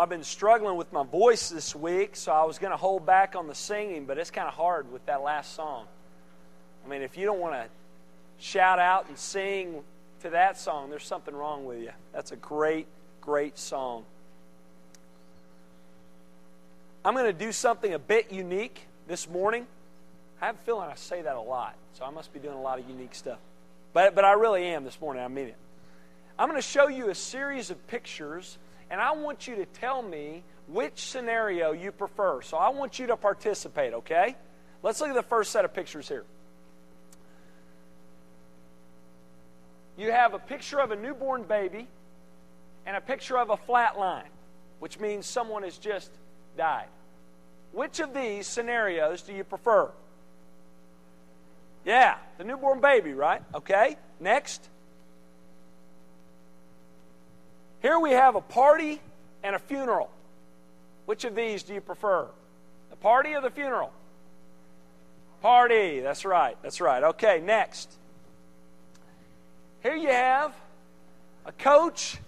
I've been struggling with my voice this week, so I was going to hold back on the singing, but it's kind of hard with that last song. I mean, if you don't want to shout out and sing to that song, there's something wrong with you. That's a great, great song. I'm going to do something a bit unique this morning. I have a feeling I say that a lot, so I must be doing a lot of unique stuff. But, but I really am this morning, I mean it. I'm going to show you a series of pictures and I want you to tell me which scenario you prefer. So I want you to participate, okay? Let's look at the first set of pictures here. You have a picture of a newborn baby and a picture of a flat line, which means someone has just died. Which of these scenarios do you prefer? Yeah, the newborn baby, right? Okay, next. Here we have a party and a funeral. Which of these do you prefer? The party or the funeral? Party. That's right. That's right. Okay, next. Here you have a coach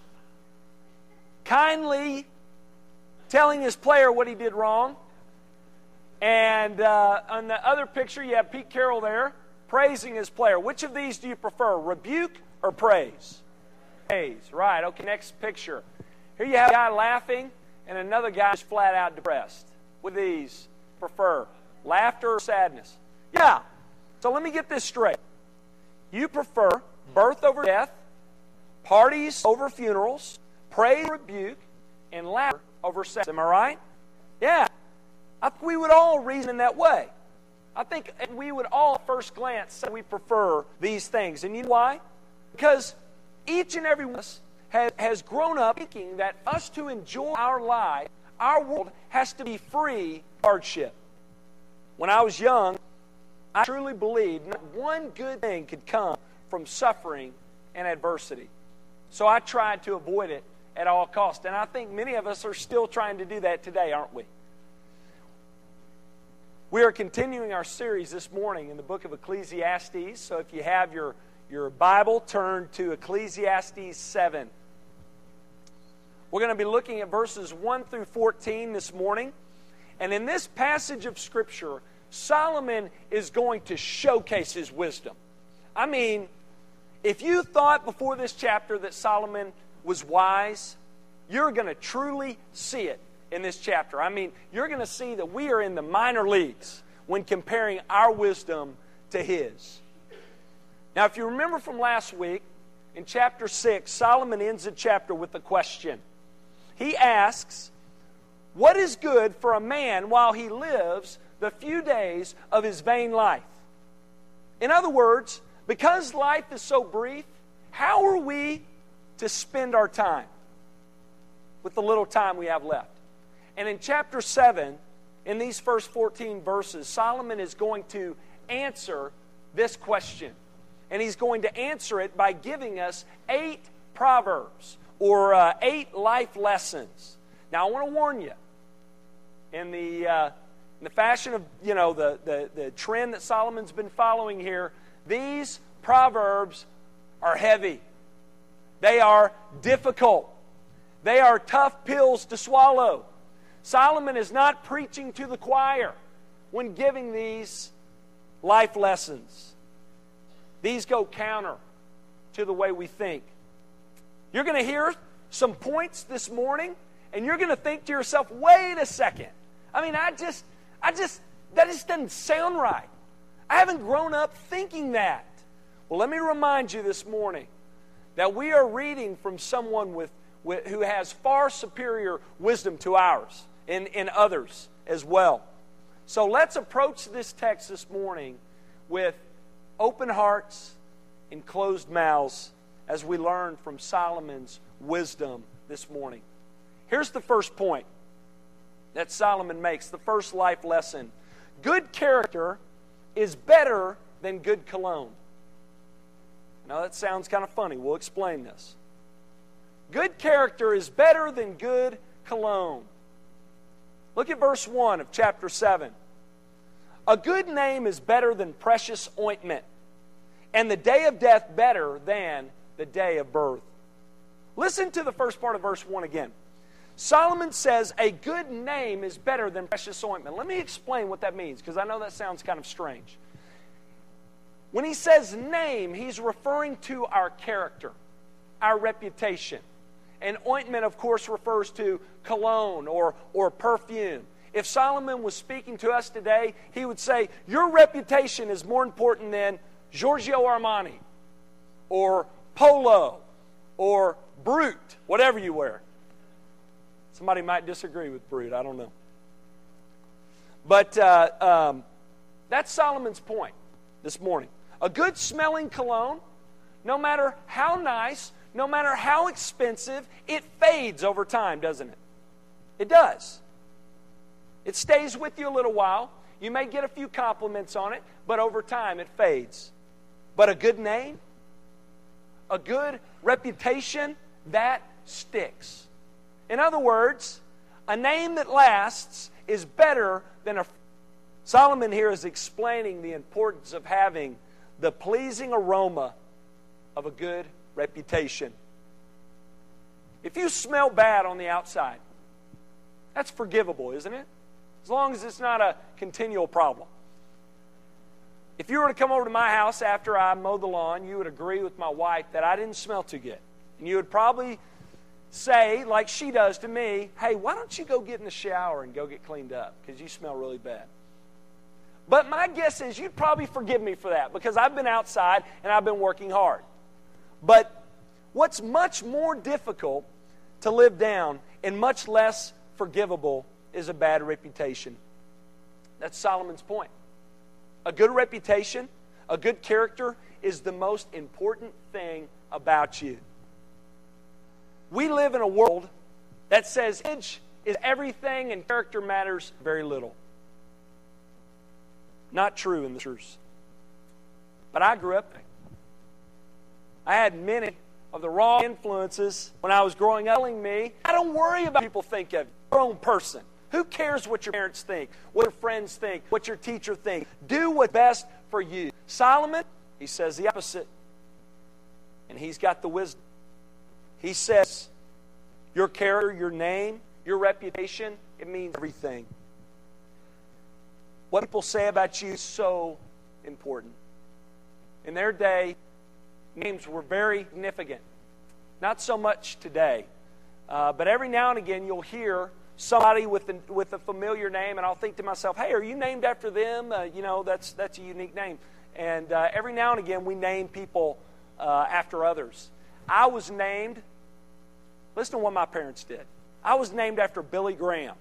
kindly telling his player what he did wrong. And uh, on the other picture, you have Pete Carroll there praising his player. Which of these do you prefer, rebuke or praise? Right, okay, next picture. Here you have a guy laughing and another guy is flat out depressed. With these, prefer laughter or sadness? Yeah. So let me get this straight. You prefer birth over death, parties over funerals, praise rebuke, and laughter over sex. Am I right? Yeah. I think we would all reason in that way. I think we would all, at first glance, say we prefer these things. And you know why? Because each and every one of us has, has grown up thinking that us to enjoy our life, our world has to be free of hardship. When I was young, I truly believed not one good thing could come from suffering and adversity. So I tried to avoid it at all costs. And I think many of us are still trying to do that today, aren't we? We are continuing our series this morning in the book of Ecclesiastes. So if you have your your Bible, turn to Ecclesiastes 7. We're going to be looking at verses 1 through 14 this morning. And in this passage of Scripture, Solomon is going to showcase his wisdom. I mean, if you thought before this chapter that Solomon was wise, you're going to truly see it in this chapter. I mean, you're going to see that we are in the minor leagues when comparing our wisdom to his. Now, if you remember from last week, in chapter 6, Solomon ends the chapter with a question. He asks, What is good for a man while he lives the few days of his vain life? In other words, because life is so brief, how are we to spend our time with the little time we have left? And in chapter 7, in these first 14 verses, Solomon is going to answer this question and he's going to answer it by giving us eight proverbs or uh, eight life lessons. Now, I want to warn you, in the, uh, in the fashion of, you know, the, the, the trend that Solomon's been following here, these proverbs are heavy. They are difficult. They are tough pills to swallow. Solomon is not preaching to the choir when giving these life lessons. These go counter to the way we think. You're going to hear some points this morning, and you're going to think to yourself, wait a second. I mean, I just, I just, that just doesn't sound right. I haven't grown up thinking that. Well, let me remind you this morning that we are reading from someone with, with who has far superior wisdom to ours and, and others as well. So let's approach this text this morning with open hearts and closed mouths as we learn from Solomon's wisdom this morning. Here's the first point that Solomon makes the first life lesson good character is better than good cologne. Now, that sounds kind of funny. We'll explain this. Good character is better than good cologne. Look at verse 1 of chapter 7. A good name is better than precious ointment, and the day of death better than the day of birth. Listen to the first part of verse 1 again. Solomon says a good name is better than precious ointment. Let me explain what that means because I know that sounds kind of strange. When he says name, he's referring to our character, our reputation. And ointment, of course, refers to cologne or, or perfume. If Solomon was speaking to us today, he would say, Your reputation is more important than Giorgio Armani or Polo or Brut, whatever you wear. Somebody might disagree with Brut, I don't know. But uh, um, that's Solomon's point this morning. A good smelling cologne, no matter how nice, no matter how expensive, it fades over time, doesn't it? It does. It stays with you a little while. You may get a few compliments on it, but over time it fades. But a good name, a good reputation, that sticks. In other words, a name that lasts is better than a. Solomon here is explaining the importance of having the pleasing aroma of a good reputation. If you smell bad on the outside, that's forgivable, isn't it? As long as it's not a continual problem. If you were to come over to my house after I mow the lawn, you would agree with my wife that I didn't smell too good. And you would probably say, like she does to me, hey, why don't you go get in the shower and go get cleaned up? Because you smell really bad. But my guess is you'd probably forgive me for that because I've been outside and I've been working hard. But what's much more difficult to live down and much less forgivable is a bad reputation. That's Solomon's point. A good reputation, a good character is the most important thing about you. We live in a world that says image is everything and character matters very little. Not true in the church. But I grew up. I had many of the wrong influences when I was growing up telling me, I don't worry about people think of your own person. Who cares what your parents think, what your friends think, what your teacher thinks? Do what's best for you. Solomon, he says the opposite. And he's got the wisdom. He says, Your character, your name, your reputation, it means everything. What people say about you is so important. In their day, names were very significant. Not so much today. Uh, but every now and again, you'll hear somebody with, with a familiar name, and I'll think to myself, hey, are you named after them? Uh, you know, that's, that's a unique name. And uh, every now and again, we name people uh, after others. I was named, listen to what my parents did. I was named after Billy Graham.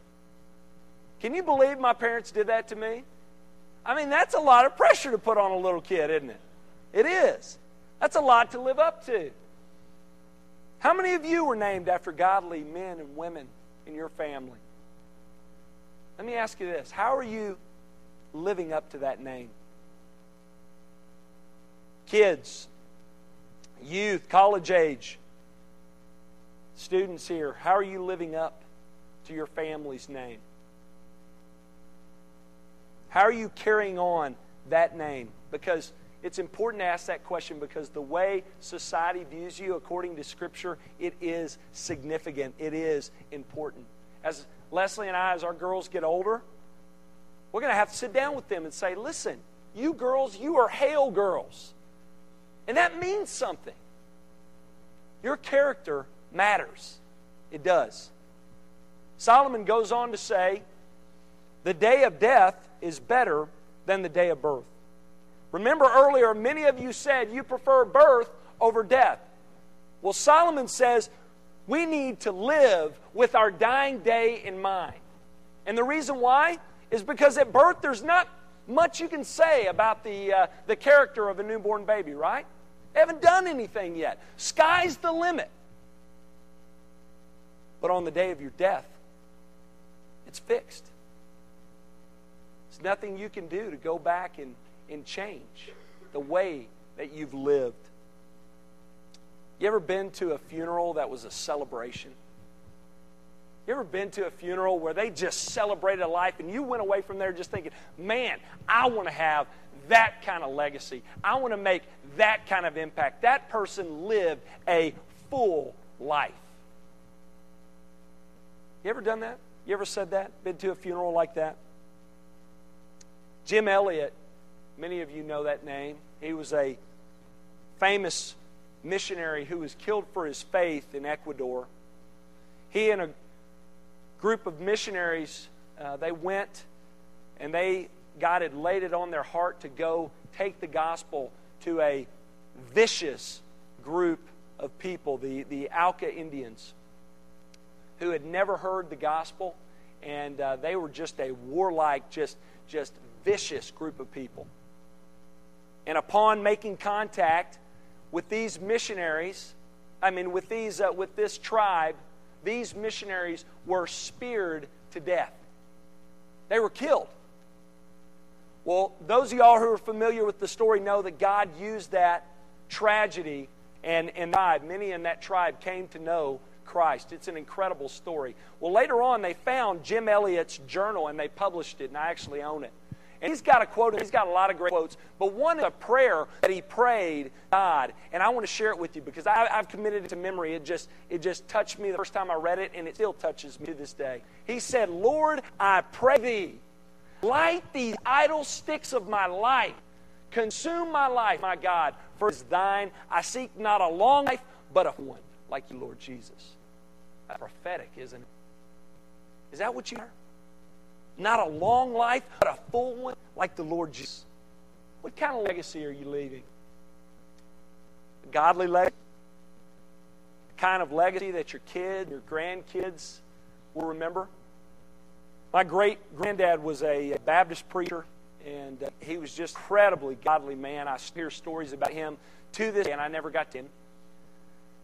Can you believe my parents did that to me? I mean, that's a lot of pressure to put on a little kid, isn't it? It is. That's a lot to live up to. How many of you were named after godly men and women your family? Let me ask you this How are you living up to that name? Kids, youth, college age, students here, how are you living up to your family's name? How are you carrying on that name? Because it's important to ask that question because the way society views you according to Scripture, it is significant. It is important. As Leslie and I, as our girls get older, we're going to have to sit down with them and say, listen, you girls, you are hail girls. And that means something. Your character matters. It does. Solomon goes on to say, the day of death is better than the day of birth. Remember earlier, many of you said you prefer birth over death. Well, Solomon says we need to live with our dying day in mind. And the reason why is because at birth there's not much you can say about the, uh, the character of a newborn baby, right? They haven't done anything yet. Sky's the limit. But on the day of your death, it's fixed. There's nothing you can do to go back and, and change the way that you've lived. You ever been to a funeral that was a celebration? You ever been to a funeral where they just celebrated a life and you went away from there just thinking, man, I want to have that kind of legacy. I want to make that kind of impact. That person lived a full life. You ever done that? You ever said that? Been to a funeral like that? Jim Elliot, many of you know that name. He was a famous missionary who was killed for his faith in Ecuador. He and a group of missionaries, uh, they went and they, God had laid it on their heart to go take the gospel to a vicious group of people, the, the Auca Indians, who had never heard the gospel, and uh, they were just a warlike, just, just vicious group of people. And upon making contact with these missionaries, I mean, with, these, uh, with this tribe, these missionaries were speared to death. They were killed. Well, those of y'all who are familiar with the story know that God used that tragedy and, and. Many in that tribe came to know Christ. It's an incredible story. Well, later on, they found Jim Elliot's journal and they published it, and I actually own it. And he's got a quote, he's got a lot of great quotes, but one is a prayer that he prayed God. And I want to share it with you because I, have committed it to memory. It just, it just touched me the first time I read it, and it still touches me to this day. He said, Lord, I pray thee, light these idle sticks of my life. Consume my life, my God, for it is thine. I seek not a long life, but a one, like you, Lord Jesus. That's prophetic, isn't it? Is that what you are? Not a long life, but a full one like the Lord Jesus. What kind of legacy are you leaving? A godly legacy? The kind of legacy that your kids, your grandkids will remember? My great granddad was a Baptist preacher, and uh, he was just incredibly godly man. I hear stories about him to this day, and I never got to him.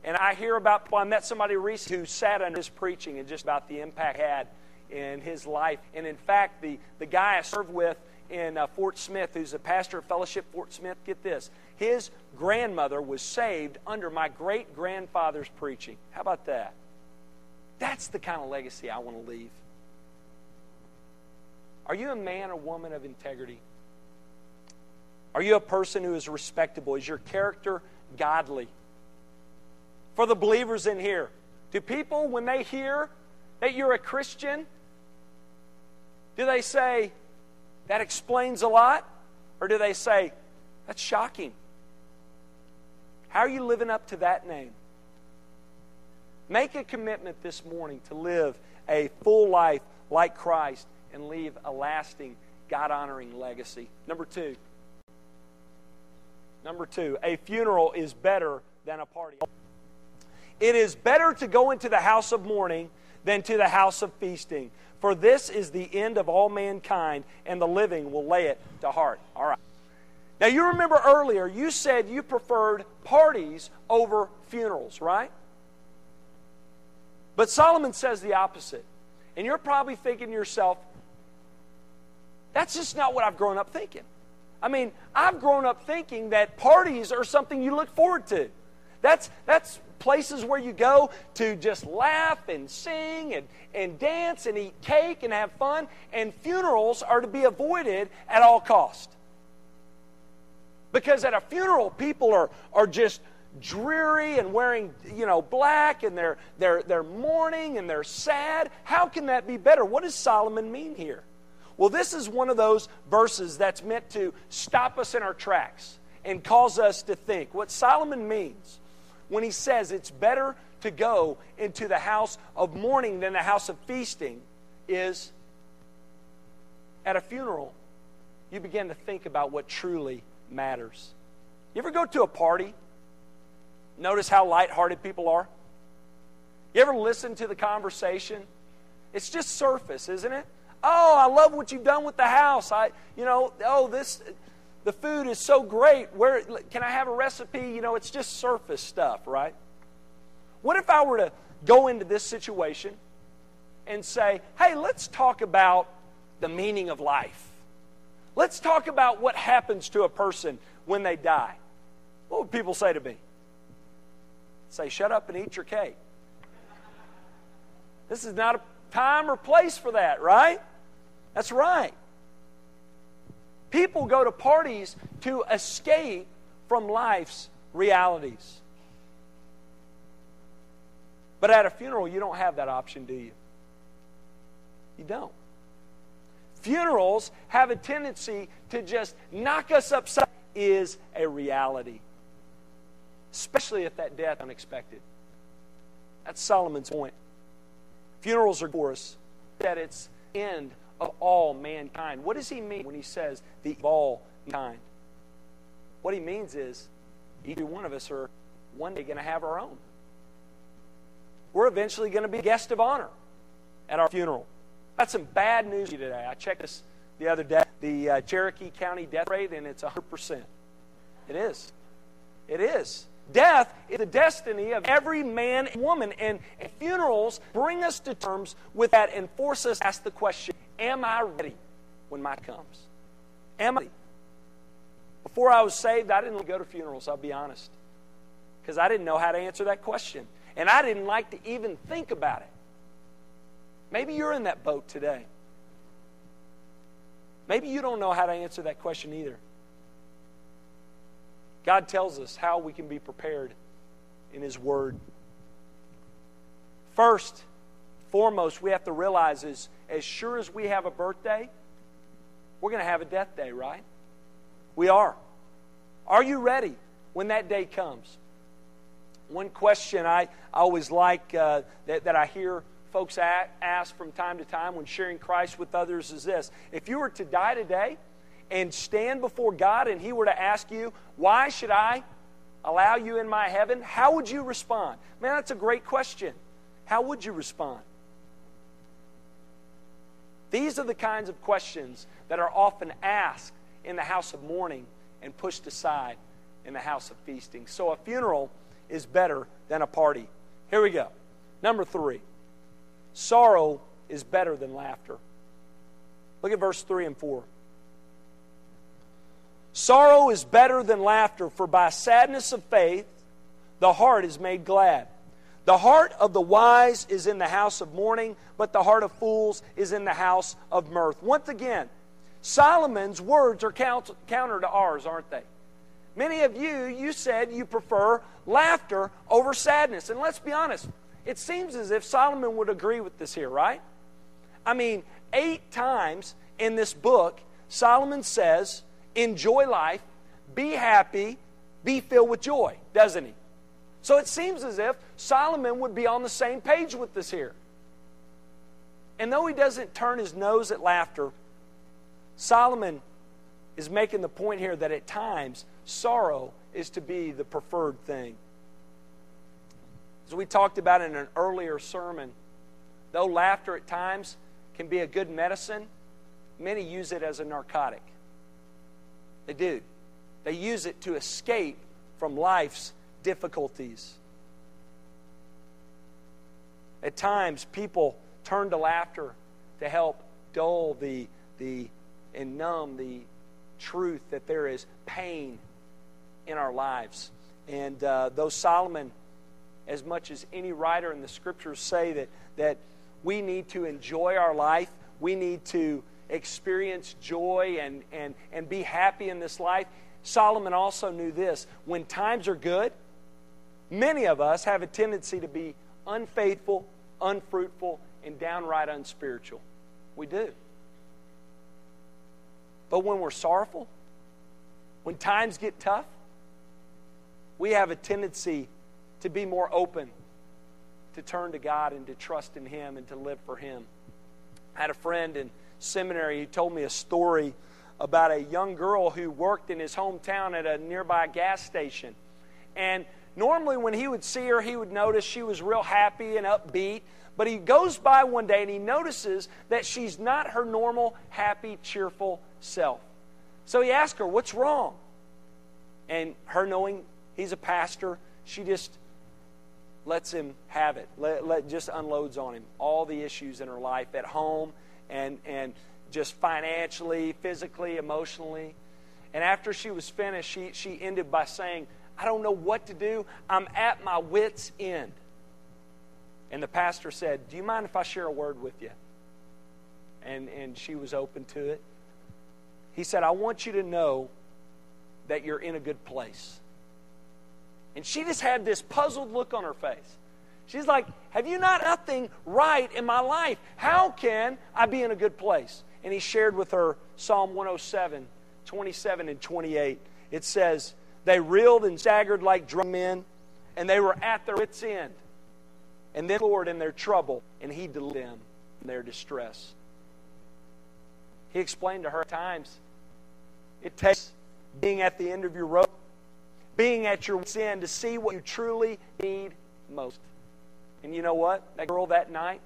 And I hear about, well, I met somebody recently who sat under his preaching and just about the impact had in his life. And in fact, the, the guy I served with in uh, Fort Smith, who's a pastor of Fellowship Fort Smith, get this. His grandmother was saved under my great grandfather's preaching. How about that? That's the kind of legacy I want to leave. Are you a man or woman of integrity? Are you a person who is respectable? Is your character godly? For the believers in here, do people, when they hear that you're a Christian, do they say, that explains a lot? Or do they say, that's shocking? How are you living up to that name? Make a commitment this morning to live a full life like Christ and leave a lasting, God honoring legacy. Number two. Number two, a funeral is better than a party. It is better to go into the house of mourning than to the house of feasting. For this is the end of all mankind, and the living will lay it to heart. All right. Now, you remember earlier, you said you preferred parties over funerals, right? But Solomon says the opposite. And you're probably thinking to yourself, that's just not what I've grown up thinking. I mean, I've grown up thinking that parties are something you look forward to. That's, that's places where you go to just laugh and sing and, and dance and eat cake and have fun. And funerals are to be avoided at all cost. Because at a funeral, people are, are just dreary and wearing, you know, black and they're, they're, they're mourning and they're sad. How can that be better? What does Solomon mean here? Well, this is one of those verses that's meant to stop us in our tracks and cause us to think. What Solomon means when he says it's better to go into the house of mourning than the house of feasting is at a funeral, you begin to think about what truly matters. You ever go to a party? Notice how lighthearted people are? You ever listen to the conversation? It's just surface, isn't it? Oh, I love what you've done with the house. I, you know, oh, this the food is so great. Where can I have a recipe? You know, it's just surface stuff, right? What if I were to go into this situation and say, "Hey, let's talk about the meaning of life. Let's talk about what happens to a person when they die." What would people say to me? Say, "Shut up and eat your cake." This is not a time or place for that, right? That's right. People go to parties to escape from life's realities. But at a funeral, you don't have that option, do you? You don't. Funerals have a tendency to just knock us upside is a reality. Especially if that death unexpected. That's Solomon's point. Funerals are for us that it's end of all mankind. What does he mean when he says the of all kind? What he means is each one of us are one day going to have our own. We're eventually going to be guest of honor at our funeral. That's some bad news today. I checked this the other day. The uh, Cherokee County death rate, and it's 100%. It is. It is. Death is the destiny of every man and woman, and, and funerals bring us to terms with that and force us to ask the question Am I ready when my comes? Am I ready? Before I was saved, I didn't go to funerals, I'll be honest, because I didn't know how to answer that question. And I didn't like to even think about it. Maybe you're in that boat today. Maybe you don't know how to answer that question either. God tells us how we can be prepared in His Word. First, foremost, we have to realize is as sure as we have a birthday, we're going to have a death day, right? We are. Are you ready when that day comes? One question I, I always like uh, that, that I hear folks ask from time to time when sharing Christ with others is this If you were to die today and stand before God and He were to ask you, Why should I allow you in my heaven? How would you respond? Man, that's a great question. How would you respond? These are the kinds of questions that are often asked in the house of mourning and pushed aside in the house of feasting. So a funeral is better than a party. Here we go. Number three sorrow is better than laughter. Look at verse 3 and 4. Sorrow is better than laughter, for by sadness of faith the heart is made glad. The heart of the wise is in the house of mourning, but the heart of fools is in the house of mirth. Once again, Solomon's words are counter to ours, aren't they? Many of you, you said you prefer laughter over sadness. And let's be honest, it seems as if Solomon would agree with this here, right? I mean, eight times in this book, Solomon says, enjoy life, be happy, be filled with joy, doesn't he? So it seems as if Solomon would be on the same page with this here. And though he doesn't turn his nose at laughter, Solomon is making the point here that at times sorrow is to be the preferred thing. As we talked about in an earlier sermon, though laughter at times can be a good medicine, many use it as a narcotic. They do. They use it to escape from life's difficulties. At times, people turn to laughter to help dull the, the and numb the truth that there is pain in our lives. And uh, though Solomon, as much as any writer in the scriptures say that, that we need to enjoy our life, we need to experience joy and, and, and be happy in this life, Solomon also knew this when times are good, many of us have a tendency to be unfaithful, unfruitful, and downright unspiritual. We do. But when we're sorrowful, when times get tough, we have a tendency to be more open, to turn to God and to trust in Him and to live for Him. I had a friend in seminary who told me a story about a young girl who worked in his hometown at a nearby gas station. And normally, when he would see her, he would notice she was real happy and upbeat. But he goes by one day and he notices that she's not her normal, happy, cheerful self. So he asked her, What's wrong? And her knowing he's a pastor, she just lets him have it, let, let, just unloads on him all the issues in her life at home and, and just financially, physically, emotionally. And after she was finished, she, she ended by saying, I don't know what to do. I'm at my wits' end. And the pastor said, Do you mind if I share a word with you? And, and she was open to it. He said, I want you to know that you're in a good place. And she just had this puzzled look on her face. She's like, Have you not nothing right in my life? How can I be in a good place? And he shared with her Psalm 107, 27 and 28. It says, They reeled and staggered like drunk men, and they were at their wits' end. And then, Lord, in their trouble, and he delivered them from their distress. He explained to her at times, it takes being at the end of your rope, being at your wits' end to see what you truly need most. And you know what? That girl that night,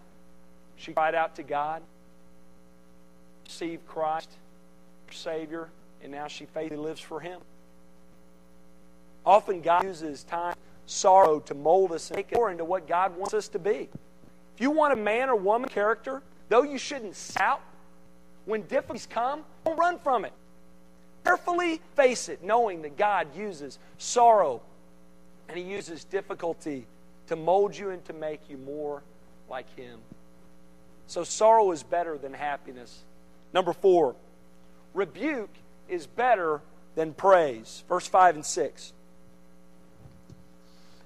she cried out to God, received Christ, her Savior, and now she faithfully lives for Him. Often God uses time, sorrow to mold us and make us more into what God wants us to be. If you want a man or woman character, though you shouldn't shout, when difficulties come, don't run from it. Carefully face it, knowing that God uses sorrow and He uses difficulty to mold you and to make you more like Him. So, sorrow is better than happiness. Number four, rebuke is better than praise. Verse 5 and 6.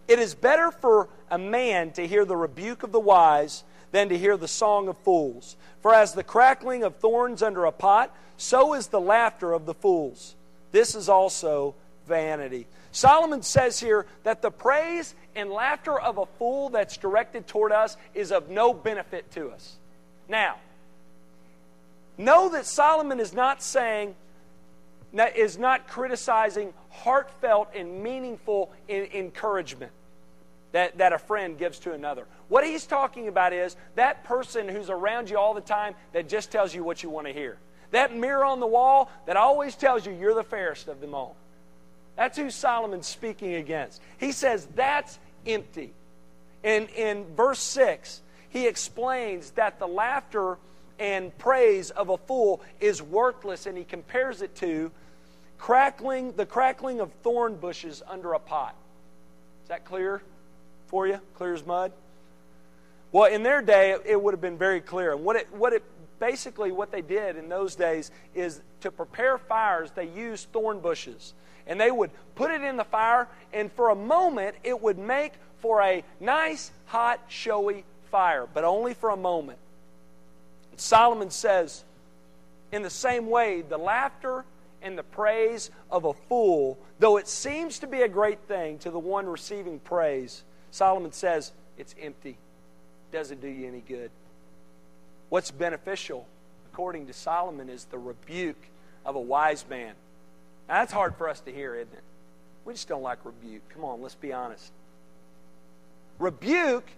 It is better for a man to hear the rebuke of the wise than to hear the song of fools. For as the crackling of thorns under a pot, so is the laughter of the fools. This is also vanity. Solomon says here that the praise and laughter of a fool that's directed toward us is of no benefit to us. Now, know that Solomon is not saying, is not criticizing heartfelt and meaningful encouragement that, that a friend gives to another. What he's talking about is that person who's around you all the time that just tells you what you want to hear. That mirror on the wall that always tells you you're the fairest of them all. That's who Solomon's speaking against. He says that's empty. In, in verse 6, he explains that the laughter and praise of a fool is worthless, and he compares it to crackling, the crackling of thorn bushes under a pot. Is that clear for you? Clear as mud? Well, in their day, it, would have been very clear. And what it, what it basically what they did in those days is to prepare fires, they used thorn bushes. And they would put it in the fire, and for a moment, it would make for a nice, hot, showy fire, but only for a moment. Solomon says, in the same way, the laughter and the praise of a fool, though it seems to be a great thing to the one receiving praise, Solomon says it's empty. Doesn't do you any good. What's beneficial, according to Solomon, is the rebuke of a wise man. Now, that's hard for us to hear, isn't it? We just don't like rebuke. Come on, let's be honest. Rebuke,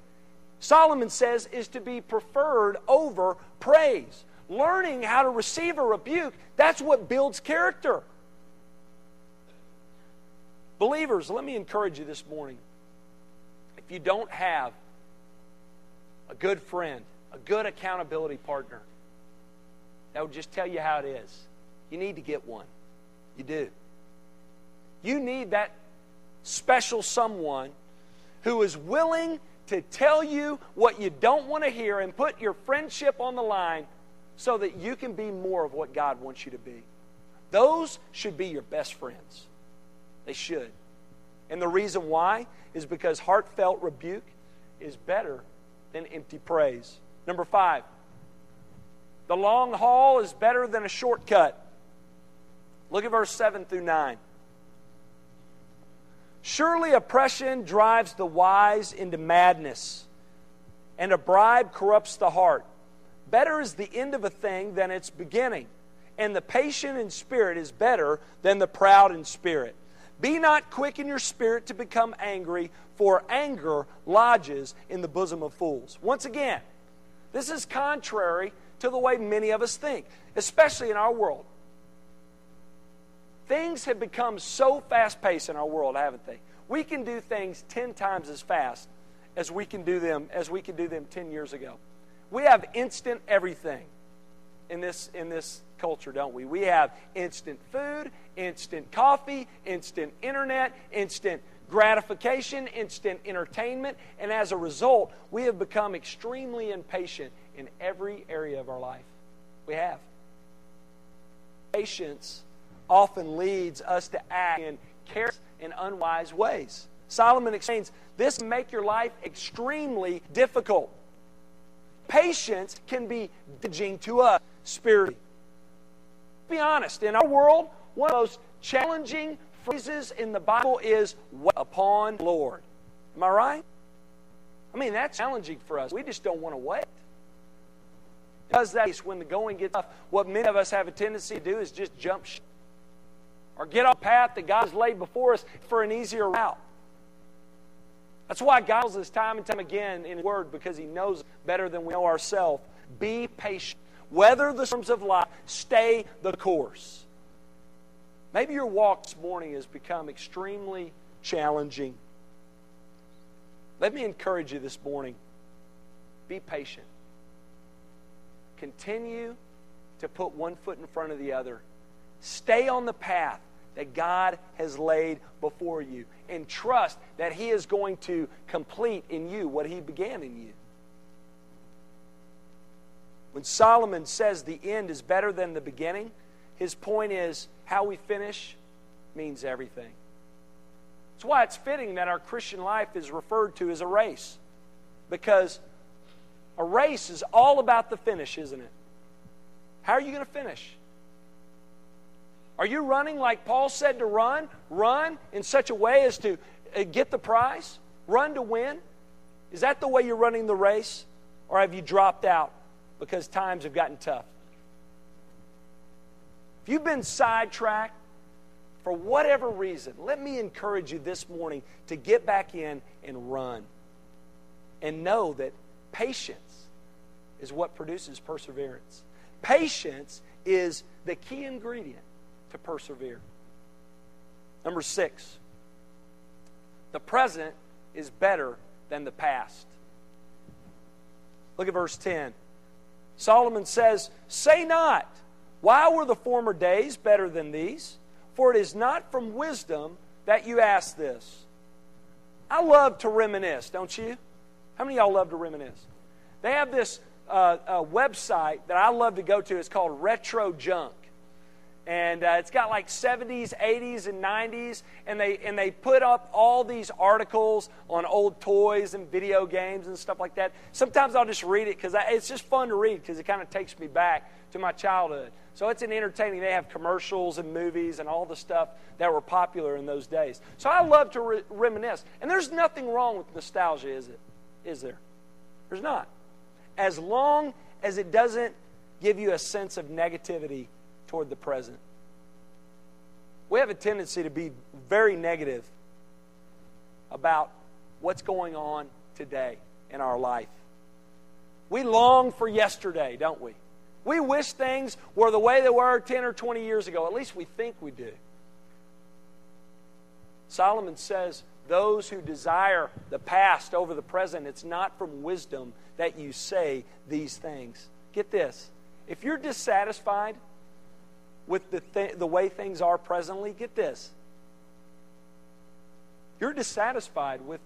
Solomon says, is to be preferred over praise. Learning how to receive a rebuke, that's what builds character. Believers, let me encourage you this morning. If you don't have a good friend, a good accountability partner that would just tell you how it is, you need to get one. You do. You need that special someone who is willing to tell you what you don't want to hear and put your friendship on the line so that you can be more of what God wants you to be. Those should be your best friends. They should. And the reason why is because heartfelt rebuke is better than empty praise. Number five, the long haul is better than a shortcut. Look at verse 7 through 9. Surely oppression drives the wise into madness, and a bribe corrupts the heart. Better is the end of a thing than its beginning, and the patient in spirit is better than the proud in spirit. Be not quick in your spirit to become angry, for anger lodges in the bosom of fools. Once again, this is contrary to the way many of us think, especially in our world. Things have become so fast paced in our world, haven't they? We can do things 10 times as fast as we can do them as we could do them 10 years ago. We have instant everything in this in this culture, don't we? We have instant food, instant coffee, instant internet, instant gratification, instant entertainment, and as a result, we have become extremely impatient in every area of our life. We have. Patience often leads us to act in careless and unwise ways. Solomon explains this can make your life extremely difficult. Patience can be damaging to us spiritually. Be honest, in our world, one of the most challenging phrases in the Bible is wait upon Lord. Am I right? I mean, that's challenging for us. We just don't want to wait. Because that is when the going gets tough, what many of us have a tendency to do is just jump or get off path that God has laid before us for an easier route. That's why God tells us time and time again in His Word because He knows better than we know ourselves. Be patient. Weather the storms of life. Stay the course. Maybe your walk this morning has become extremely challenging. Let me encourage you this morning be patient. Continue to put one foot in front of the other. Stay on the path that God has laid before you and trust that He is going to complete in you what He began in you. When Solomon says the end is better than the beginning, his point is how we finish means everything. That's why it's fitting that our Christian life is referred to as a race. Because a race is all about the finish, isn't it? How are you going to finish? Are you running like Paul said to run? Run in such a way as to uh, get the prize? Run to win? Is that the way you're running the race? Or have you dropped out because times have gotten tough? If you've been sidetracked for whatever reason, let me encourage you this morning to get back in and run. And know that patience is what produces perseverance. Patience is the key ingredient to persevere. Number six, the present is better than the past. Look at verse 10. Solomon says, Say not, why were the former days better than these? For it is not from wisdom that you ask this. I love to reminisce, don't you? How many of y'all love to reminisce? They have this uh, website that I love to go to. It's called Retro Junk and uh, it's got like 70s 80s and 90s and they and they put up all these articles on old toys and video games and stuff like that. Sometimes i'll just read it because it's just fun to read because it kind of takes me back to my childhood. So it's an entertaining they have commercials and movies and all the stuff that were popular in those days. So i love to re- reminisce. And there's nothing wrong with nostalgia is it? Is there? There's not. As long as it doesn't give you a sense of negativity toward the present. We have a tendency to be very negative about what's going on today in our life. We long for yesterday, don't we? We wish things were the way they were 10 or 20 years ago. At least we think we do. Solomon says, Those who desire the past over the present, it's not from wisdom that you say these things. Get this. If you're dissatisfied with the, th- the way things are presently, get this. You're dissatisfied with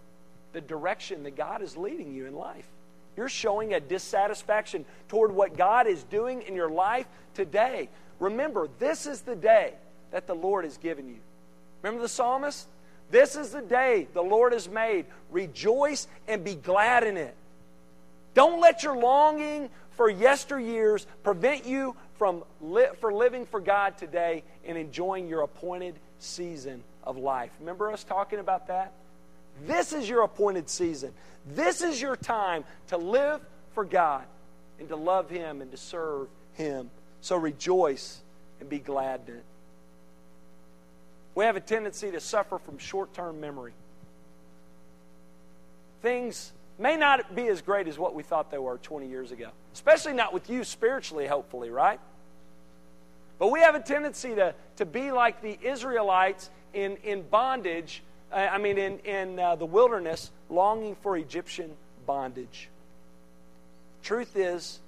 the direction that God is leading you in life. You're showing a dissatisfaction toward what God is doing in your life today. Remember, this is the day that the Lord has given you. Remember the psalmist? This is the day the Lord has made. Rejoice and be glad in it. Don't let your longing for yesteryears prevent you from li- for living for God today and enjoying your appointed season of life. Remember us talking about that? This is your appointed season. This is your time to live for God and to love Him and to serve Him. So rejoice and be glad in it. We have a tendency to suffer from short term memory. Things may not be as great as what we thought they were 20 years ago, especially not with you spiritually, hopefully, right? But we have a tendency to, to be like the Israelites in, in bondage, uh, I mean, in, in uh, the wilderness, longing for Egyptian bondage. Truth is,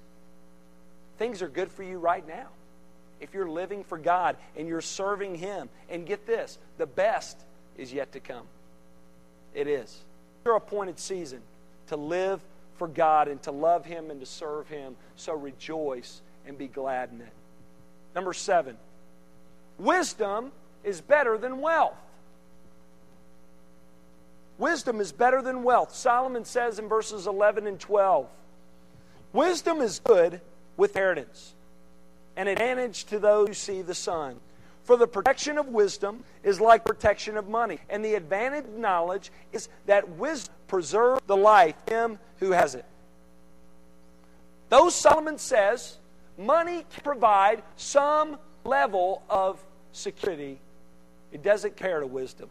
things are good for you right now. If you're living for God and you're serving Him. And get this the best is yet to come. It is. Your appointed season to live for God and to love Him and to serve Him. So rejoice and be glad in it. Number seven, wisdom is better than wealth. Wisdom is better than wealth. Solomon says in verses 11 and 12 Wisdom is good with inheritance, an advantage to those who see the sun. For the protection of wisdom is like protection of money, and the advantage of knowledge is that wisdom preserves the life of him who has it. Though Solomon says money can provide some level of security, it doesn't compare to wisdom.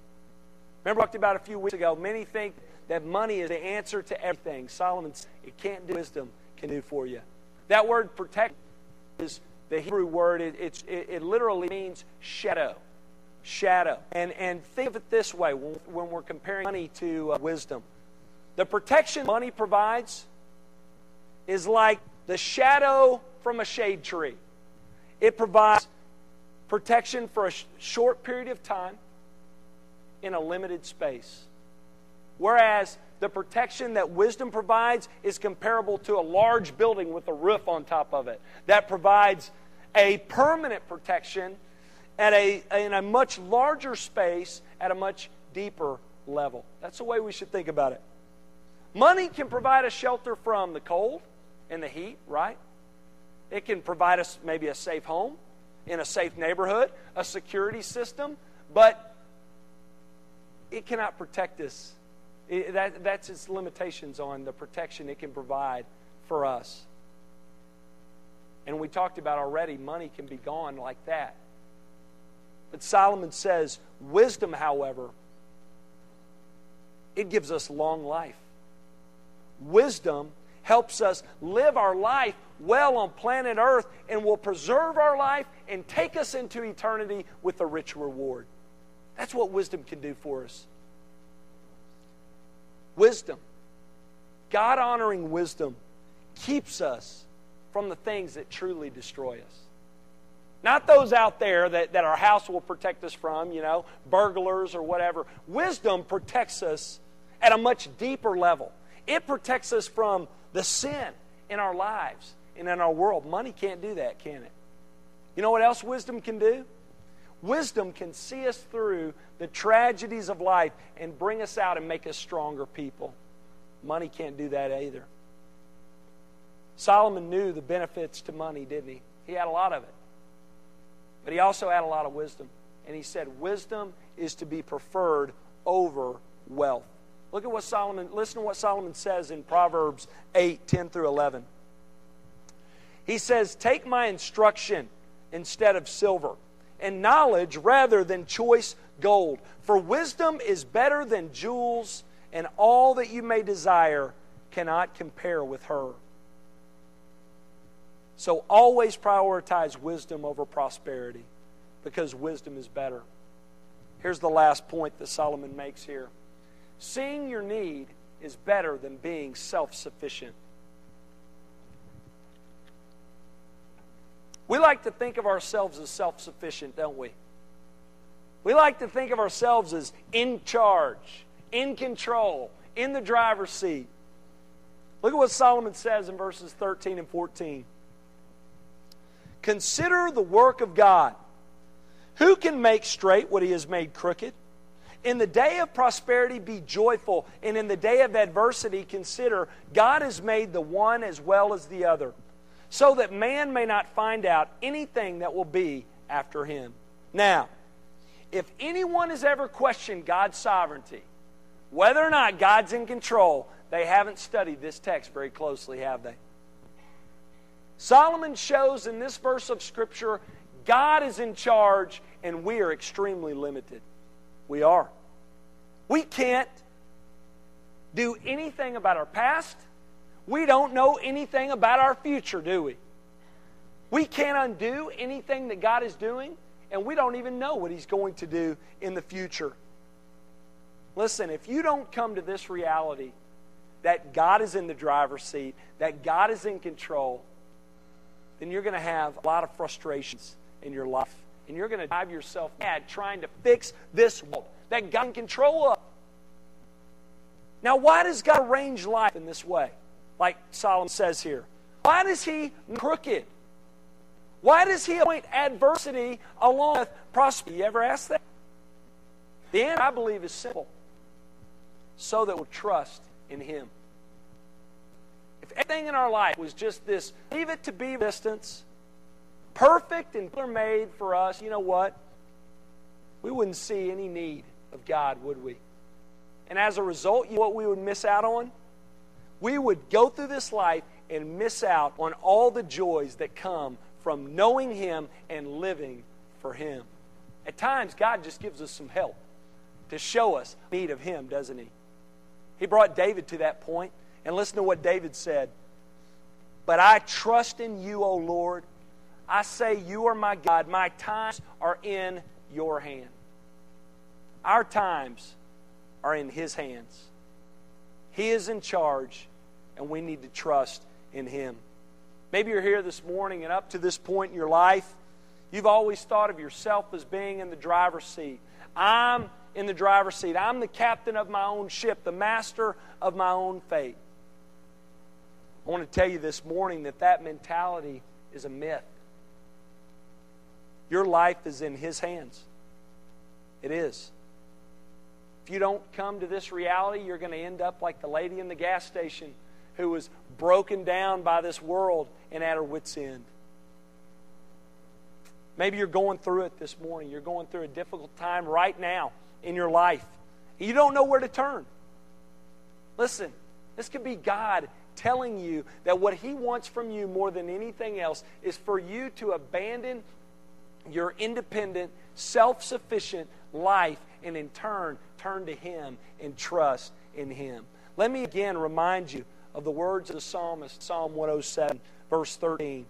Remember, I talked about a few weeks ago. Many think that money is the answer to everything. Solomon it can't do wisdom can do for you. That word protect is the Hebrew word. It, it, it literally means shadow. Shadow. And, and think of it this way when, we're comparing money to uh, wisdom. The protection money provides is like the shadow from a shade tree. It provides protection for a sh- short period of time in a limited space. Whereas the protection that wisdom provides is comparable to a large building with a roof on top of it that provides a permanent protection at a, in a much larger space at a much deeper level. That's the way we should think about it. Money can provide a shelter from the cold and the heat, right? It can provide us maybe a safe home in a safe neighborhood, a security system, but it cannot protect us. It, that, that's its limitations on the protection it can provide for us. And we talked about already, money can be gone like that. But Solomon says, wisdom, however, it gives us long life. Wisdom helps us live our life well on planet Earth and will preserve our life and take us into eternity with a rich reward. That's what wisdom can do for us. Wisdom, God honoring wisdom, keeps us from the things that truly destroy us. Not those out there that, that our house will protect us from, you know, burglars or whatever. Wisdom protects us at a much deeper level. It protects us from the sin in our lives and in our world. Money can't do that, can it? You know what else wisdom can do? Wisdom can see us through the tragedies of life and bring us out and make us stronger people. Money can't do that either. Solomon knew the benefits to money, didn't he? He had a lot of it. But he also had a lot of wisdom. And he said, Wisdom is to be preferred over wealth. Look at what Solomon, listen to what Solomon says in Proverbs 8 10 through 11. He says, Take my instruction instead of silver, and knowledge rather than choice gold. For wisdom is better than jewels, and all that you may desire cannot compare with her. So always prioritize wisdom over prosperity because wisdom is better. Here's the last point that Solomon makes here seeing your need is better than being self sufficient. We like to think of ourselves as self sufficient, don't we? We like to think of ourselves as in charge, in control, in the driver's seat. Look at what Solomon says in verses 13 and 14. Consider the work of God. Who can make straight what he has made crooked? In the day of prosperity, be joyful, and in the day of adversity, consider God has made the one as well as the other so that man may not find out anything that will be after him. Now, if anyone has ever questioned God's sovereignty, whether or not God's in control, they haven't studied this text very closely, have they? Solomon shows in this verse of Scripture God is in charge and we are extremely limited. We are. We can't do anything about our past we don't know anything about our future, do we? We can't undo anything that God is doing, and we don't even know what He's going to do in the future. Listen, if you don't come to this reality that God is in the driver's seat, that God is in control, then you're going to have a lot of frustrations in your life. And you're going to drive yourself mad trying to fix this world that God in control of. Now, why does God arrange life in this way? Like Solomon says here? Why does he crooked? Why does he appoint adversity along with prosperity? You ever ask that? The answer, I believe, is simple. so that we'll trust in Him. If everything in our life was just this, leave it to Beaver existence, perfect and made for us, you know what? We wouldn't see any need of God, would we? And as a result, you know what we would miss out on? We would go through this life and miss out on all the joys that come from knowing Him and living for Him. At times, God just gives us some help to show us the need of Him, doesn't He? He brought David to that point, and listen to what David said. But I trust in you, O Lord. I say, You are my God. My times are in your hand. Our times are in His hands. He is in charge, and we need to trust in Him. Maybe you're here this morning, and up to this point in your life, you've always thought of yourself as being in the driver's seat. I'm in the driver's seat. I'm the captain of my own ship, the master of my own fate. I want to tell you this morning that that mentality is a myth. Your life is in His hands. It is. If you don't come to this reality, you're going to end up like the lady in the gas station who was broken down by this world and at her wits' end. Maybe you're going through it this morning. You're going through a difficult time right now in your life. You don't know where to turn. Listen, this could be God telling you that what He wants from you more than anything else is for you to abandon your independent, self sufficient life and in turn turn to Him and trust in Him. Let me again remind you of the words of the psalmist, Psalm 107, verse 13.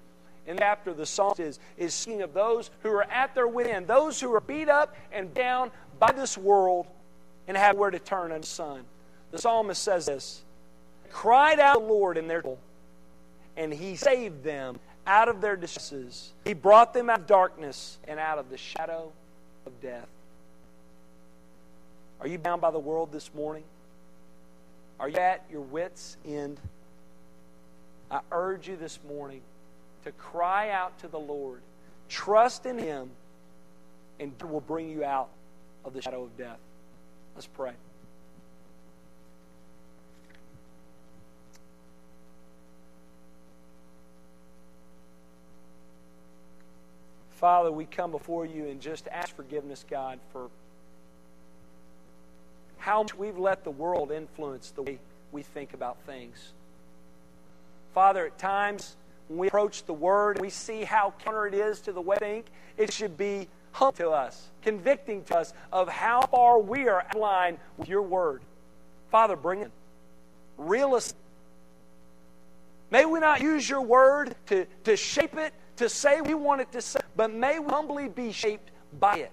And after the psalmist is, is speaking of those who are at their wit end, those who are beat up and down by this world and have where to turn unto the Son. The psalmist says this cried out the Lord in their trouble, and he saved them out of their distresses. He brought them out of darkness and out of the shadow of death. Are you bound by the world this morning? Are you at your wits' end? I urge you this morning to cry out to the Lord. Trust in Him, and God will bring you out of the shadow of death. Let's pray. Father, we come before you and just ask forgiveness, God, for how much we've let the world influence the way we think about things. Father, at times when we approach the Word, we see how counter it is to the way we think. It should be humbling to us, convicting to us of how far we are out of line with your Word. Father, bring it. Realist. May we not use your Word to, to shape it to say we want it to say, but may we humbly be shaped by it.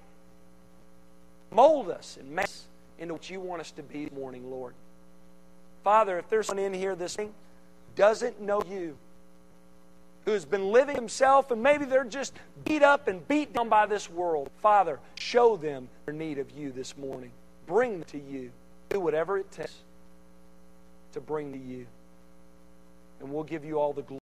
Mold us and make us into what you want us to be this morning, Lord. Father, if there's someone in here this morning doesn't know you, who's been living himself and maybe they're just beat up and beat down by this world, Father, show them their need of you this morning. Bring them to you. Do whatever it takes to bring to you. And we'll give you all the glory.